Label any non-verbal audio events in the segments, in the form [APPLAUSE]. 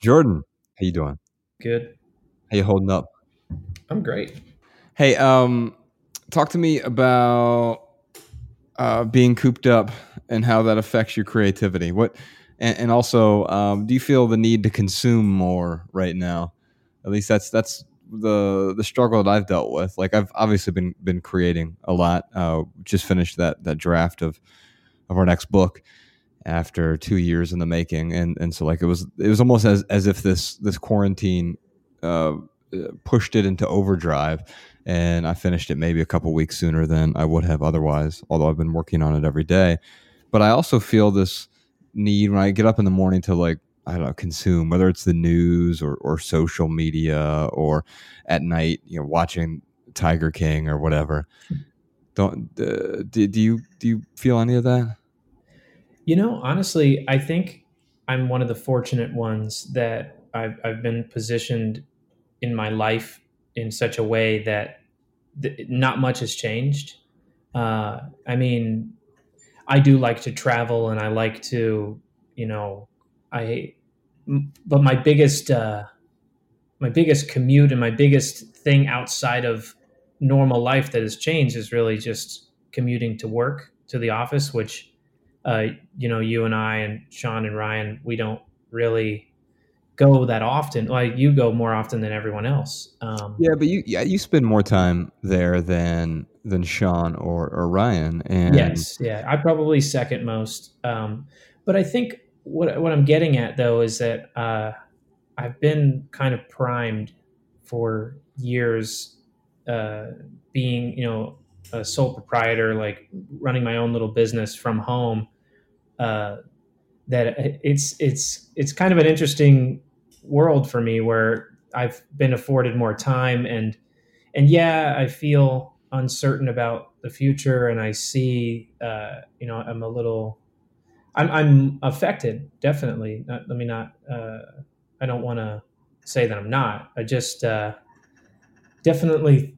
Jordan, how you doing? Good. How you holding up? I'm great. Hey, um, talk to me about uh, being cooped up and how that affects your creativity. What, and, and also, um, do you feel the need to consume more right now? At least that's that's the the struggle that I've dealt with. Like I've obviously been been creating a lot. Uh, just finished that that draft of of our next book after two years in the making, and and so like it was it was almost as as if this this quarantine uh, pushed it into overdrive, and I finished it maybe a couple weeks sooner than I would have otherwise. Although I've been working on it every day, but I also feel this need when I get up in the morning to like I don't know, consume, whether it's the news or, or social media or at night, you know, watching Tiger King or whatever. Don't uh, do, do you do you feel any of that? You know, honestly, I think I'm one of the fortunate ones that I've, I've been positioned in my life in such a way that th- not much has changed. Uh, I mean, I do like to travel and I like to, you know, I, but my biggest, uh, my biggest commute and my biggest thing outside of normal life that has changed is really just commuting to work to the office, which uh, you know, you and I and Sean and Ryan, we don't really go that often. Like you go more often than everyone else. Um, yeah, but you yeah you spend more time there than than Sean or or Ryan. And yes, yeah, I probably second most. Um, but I think what what I'm getting at though is that uh, I've been kind of primed for years, uh, being you know a sole proprietor, like running my own little business from home, uh, that it's it's it's kind of an interesting world for me where I've been afforded more time and and yeah, I feel uncertain about the future and I see uh, you know I'm a little I'm I'm affected definitely. Not, let me not uh, I don't want to say that I'm not. I just uh, definitely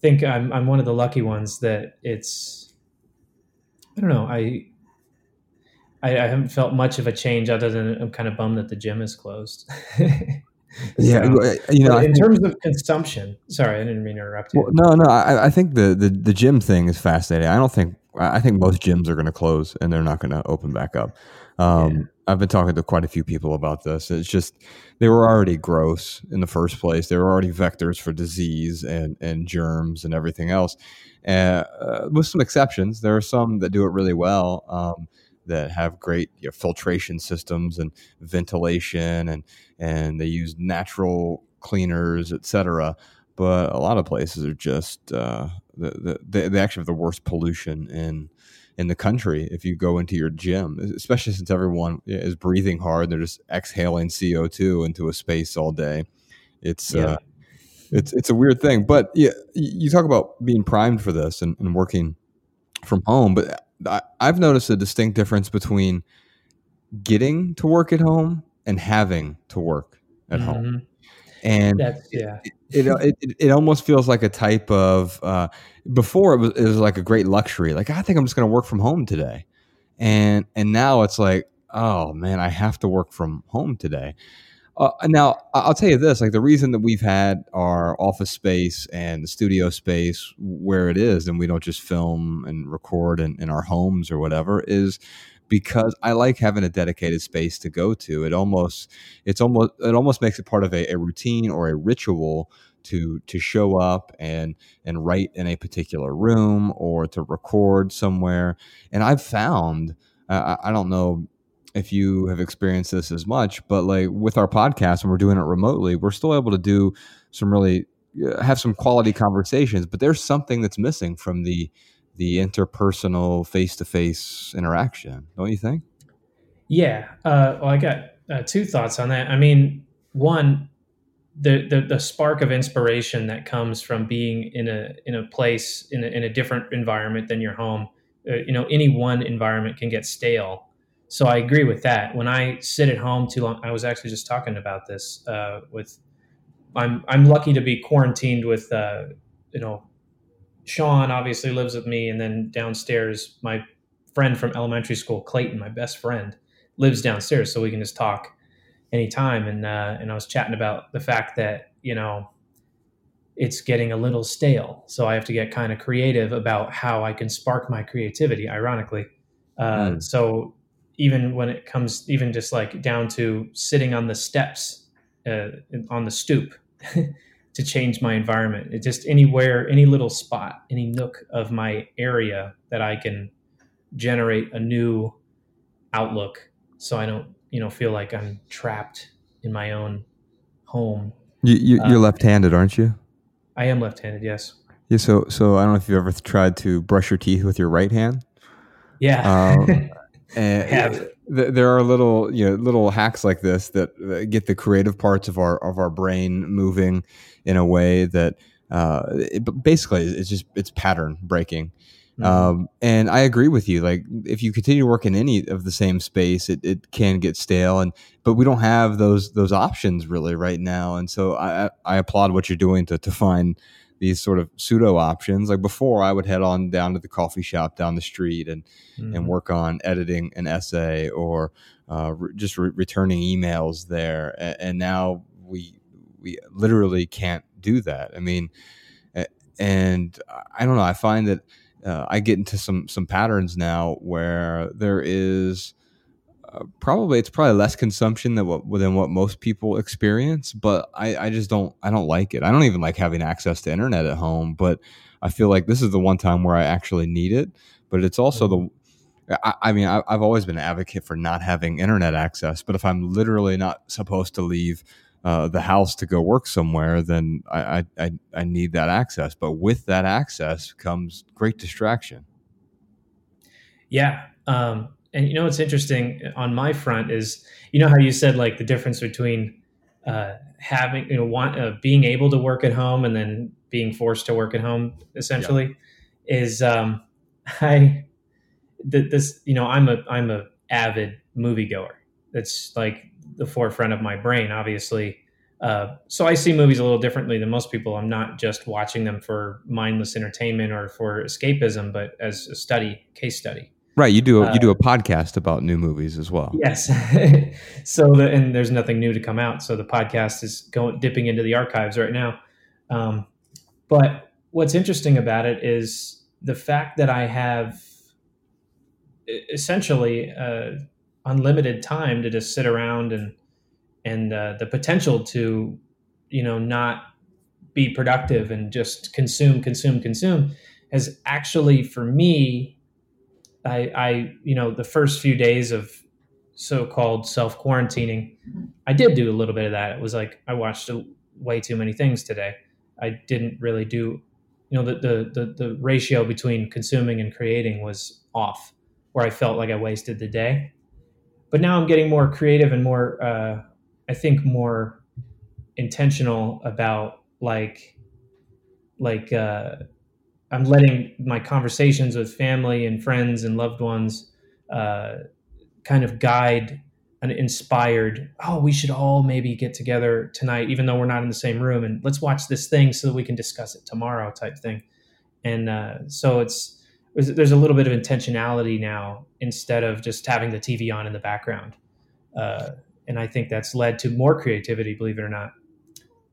think I'm I'm one of the lucky ones that it's I don't know I I, I haven't felt much of a change other than I'm kind of bummed that the gym is closed. [LAUGHS] yeah, you know, in think, terms of consumption. Sorry, I didn't mean to interrupt you. Well, no, no, I, I think the, the the gym thing is fascinating. I don't think I think most gyms are going to close and they're not going to open back up. Um, yeah. I've been talking to quite a few people about this. It's just they were already gross in the first place. They were already vectors for disease and and germs and everything else. Uh, uh, with some exceptions, there are some that do it really well. Um, that have great you know, filtration systems and ventilation, and and they use natural cleaners, etc. But a lot of places are just uh, the, the, they actually have the worst pollution in in the country if you go into your gym, especially since everyone is breathing hard. They're just exhaling CO2 into a space all day. It's, yeah. uh, it's, it's a weird thing, but yeah, you talk about being primed for this and, and working from home, but I, I've noticed a distinct difference between getting to work at home and having to work at mm-hmm. home and That's, yeah, it, it, it, it, almost feels like a type of uh, before it was it was like a great luxury. Like I think I'm just going to work from home today, and and now it's like oh man, I have to work from home today. Uh, now I'll tell you this: like the reason that we've had our office space and the studio space where it is, and we don't just film and record in, in our homes or whatever, is because I like having a dedicated space to go to. It almost it's almost it almost makes it part of a, a routine or a ritual to to show up and and write in a particular room or to record somewhere. And I've found uh, I, don't know if you have experienced this as much, but like with our podcast when we're doing it remotely, we're still able to do some really uh, have some quality conversations. But there's something that's missing from the the interpersonal face to face interaction, don't you think? Yeah. Uh, well, I got uh, two thoughts on that. I mean, one, the, the, the spark of inspiration that comes from being in a in a place in a, in a different environment than your home. Uh, you know, any one environment can get stale. So I agree with that. When I sit at home too long, I was actually just talking about this uh, with. I'm I'm lucky to be quarantined with uh, you know Sean obviously lives with me, and then downstairs, my friend from elementary school, Clayton, my best friend, lives downstairs, so we can just talk. anytime. And uh, and I was chatting about the fact that you know it's getting a little stale, so I have to get kind of creative about how I can spark my creativity. Ironically, uh, mm. so even when it comes, even just like down to sitting on the steps uh, on the stoop. [LAUGHS] to change my environment. It just anywhere, any little spot, any nook of my area that I can generate a new outlook so I don't, you know, feel like I'm trapped in my own home. You, you, are uh, left-handed, aren't you? I am left-handed. Yes. Yeah. So, so I don't know if you've ever tried to brush your teeth with your right hand. Yeah. Um, [LAUGHS] and [LAUGHS] have. there are little, you know, little hacks like this that get the creative parts of our of our brain moving in a way that uh, it, basically it's just it's pattern breaking. Mm-hmm. Um, and I agree with you. Like if you continue to work in any of the same space, it, it can get stale. And but we don't have those those options really right now. And so I I applaud what you're doing to to find these sort of pseudo options. Like before, I would head on down to the coffee shop down the street and mm-hmm. and work on editing an essay or uh, re- just re- returning emails there. And, and now we we literally can't do that. I mean, and I don't know. I find that uh, I get into some some patterns now where there is uh, probably it's probably less consumption than what than what most people experience, but I, I just don't I don't like it. I don't even like having access to internet at home, but I feel like this is the one time where I actually need it. But it's also the I, I mean I, I've always been an advocate for not having internet access, but if I'm literally not supposed to leave uh, the house to go work somewhere, then I, I, I need that access. But with that access comes great distraction. Yeah. Um, and you know what's interesting on my front is you know how you said like the difference between uh, having you know want uh, being able to work at home and then being forced to work at home essentially yeah. is um, [LAUGHS] I th- this you know I'm a I'm a avid moviegoer. That's like the forefront of my brain, obviously. Uh, so I see movies a little differently than most people. I'm not just watching them for mindless entertainment or for escapism, but as a study, case study. Right. You do a, you do a uh, podcast about new movies as well. Yes. [LAUGHS] so the, and there's nothing new to come out. So the podcast is going dipping into the archives right now. Um, but what's interesting about it is the fact that I have essentially uh, unlimited time to just sit around and and uh, the potential to you know not be productive and just consume consume consume has actually for me i i you know the first few days of so-called self-quarantining i did do a little bit of that. It was like i watched a, way too many things today. I didn't really do you know the, the the the ratio between consuming and creating was off where i felt like i wasted the day. But now I'm getting more creative and more, uh, I think, more intentional about like, like uh, I'm letting my conversations with family and friends and loved ones uh, kind of guide an inspired. Oh, we should all maybe get together tonight, even though we're not in the same room, and let's watch this thing so that we can discuss it tomorrow, type thing. And uh, so it's there's a little bit of intentionality now instead of just having the TV on in the background. Uh, and I think that's led to more creativity, believe it or not.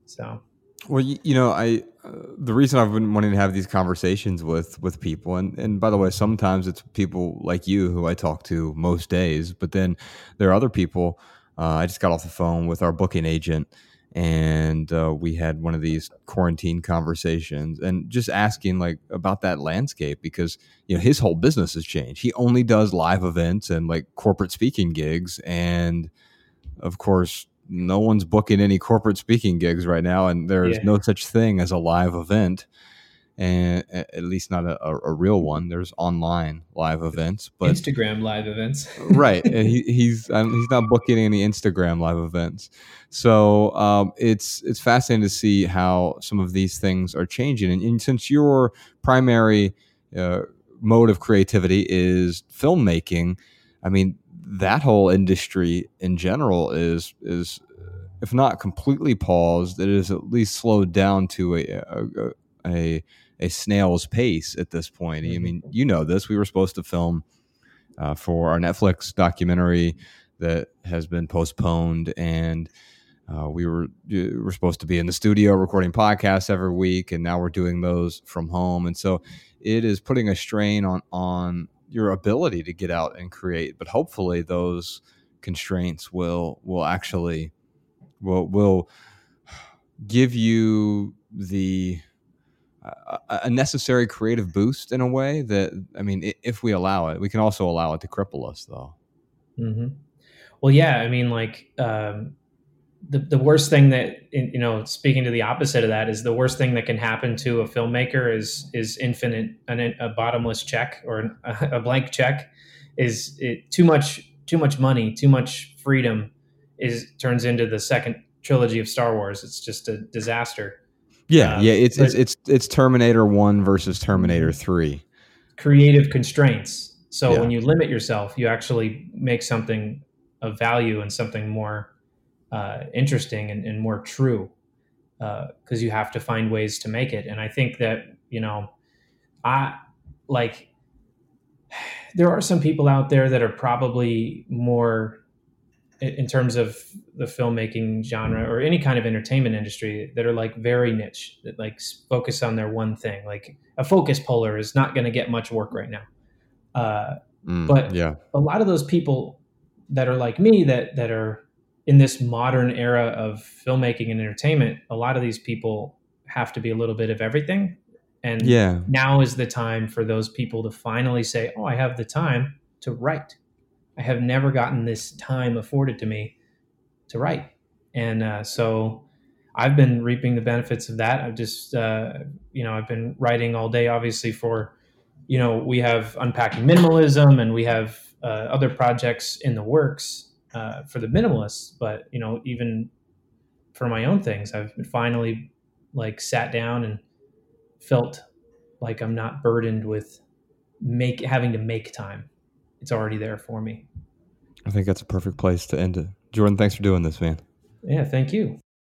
So, well, you, you know, I uh, the reason I've been wanting to have these conversations with with people, and and by the way, sometimes it's people like you who I talk to most days, but then there are other people. Uh, I just got off the phone with our booking agent and uh, we had one of these quarantine conversations and just asking like about that landscape because you know his whole business has changed he only does live events and like corporate speaking gigs and of course no one's booking any corporate speaking gigs right now and there's yeah. no such thing as a live event and at least not a, a, real one. There's online live events, but Instagram live events, [LAUGHS] right? And he, he's um, he's not booking any Instagram live events, so um, it's it's fascinating to see how some of these things are changing. And, and since your primary uh, mode of creativity is filmmaking, I mean that whole industry in general is is if not completely paused, it is at least slowed down to a, a, a a snail's pace at this point. Mm-hmm. I mean, you know this. We were supposed to film uh, for our Netflix documentary, that has been postponed and uh, we were we were supposed to be in the studio recording podcasts every week, and now we're doing those from home, and so it is putting a strain on on your ability to get out and create. But hopefully, those constraints will will actually will will give you the a necessary creative boost in a way that I mean, if we allow it, we can also allow it to cripple us, though. Mm-hmm. Well, yeah, I mean, like um, the, the worst thing that you know speaking to the opposite of that is the worst thing that can happen to a filmmaker is is infinite an, a bottomless check or [LAUGHS] a blank check is it too much too much money too much freedom is turns into the second trilogy of Star Wars it's just a disaster yeah um, yeah it's, it's it's it's Terminator 1 versus Terminator mm-hmm. 3 creative constraints so yeah. when you limit yourself you actually make something of value and something more uh, interesting and, and, more true because uh, you have to find ways to make it. And I think that you know, I like [SIGHS] there are some people out there that are probably more in terms of the filmmaking genre or any kind of entertainment industry that are like very niche that like focus on their one thing. Like a focus puller is not going to get much work right now. Uh, mm, but yeah. a lot of those people that are like me that that are in this modern era of filmmaking and entertainment, a lot of these people have to be a little bit of everything. And yeah. now is the time for those people to finally say, Oh, I have the time to write. I have never gotten this time afforded to me to write. And uh, so I've been reaping the benefits of that. I've just, uh, you know, I've been writing all day, obviously, for, you know, we have Unpacking Minimalism and we have uh, other projects in the works uh, for the minimalists, but you know, even for my own things, I've finally like sat down and felt like I'm not burdened with make having to make time. It's already there for me. I think that's a perfect place to end it. Jordan, thanks for doing this, man. Yeah, thank you.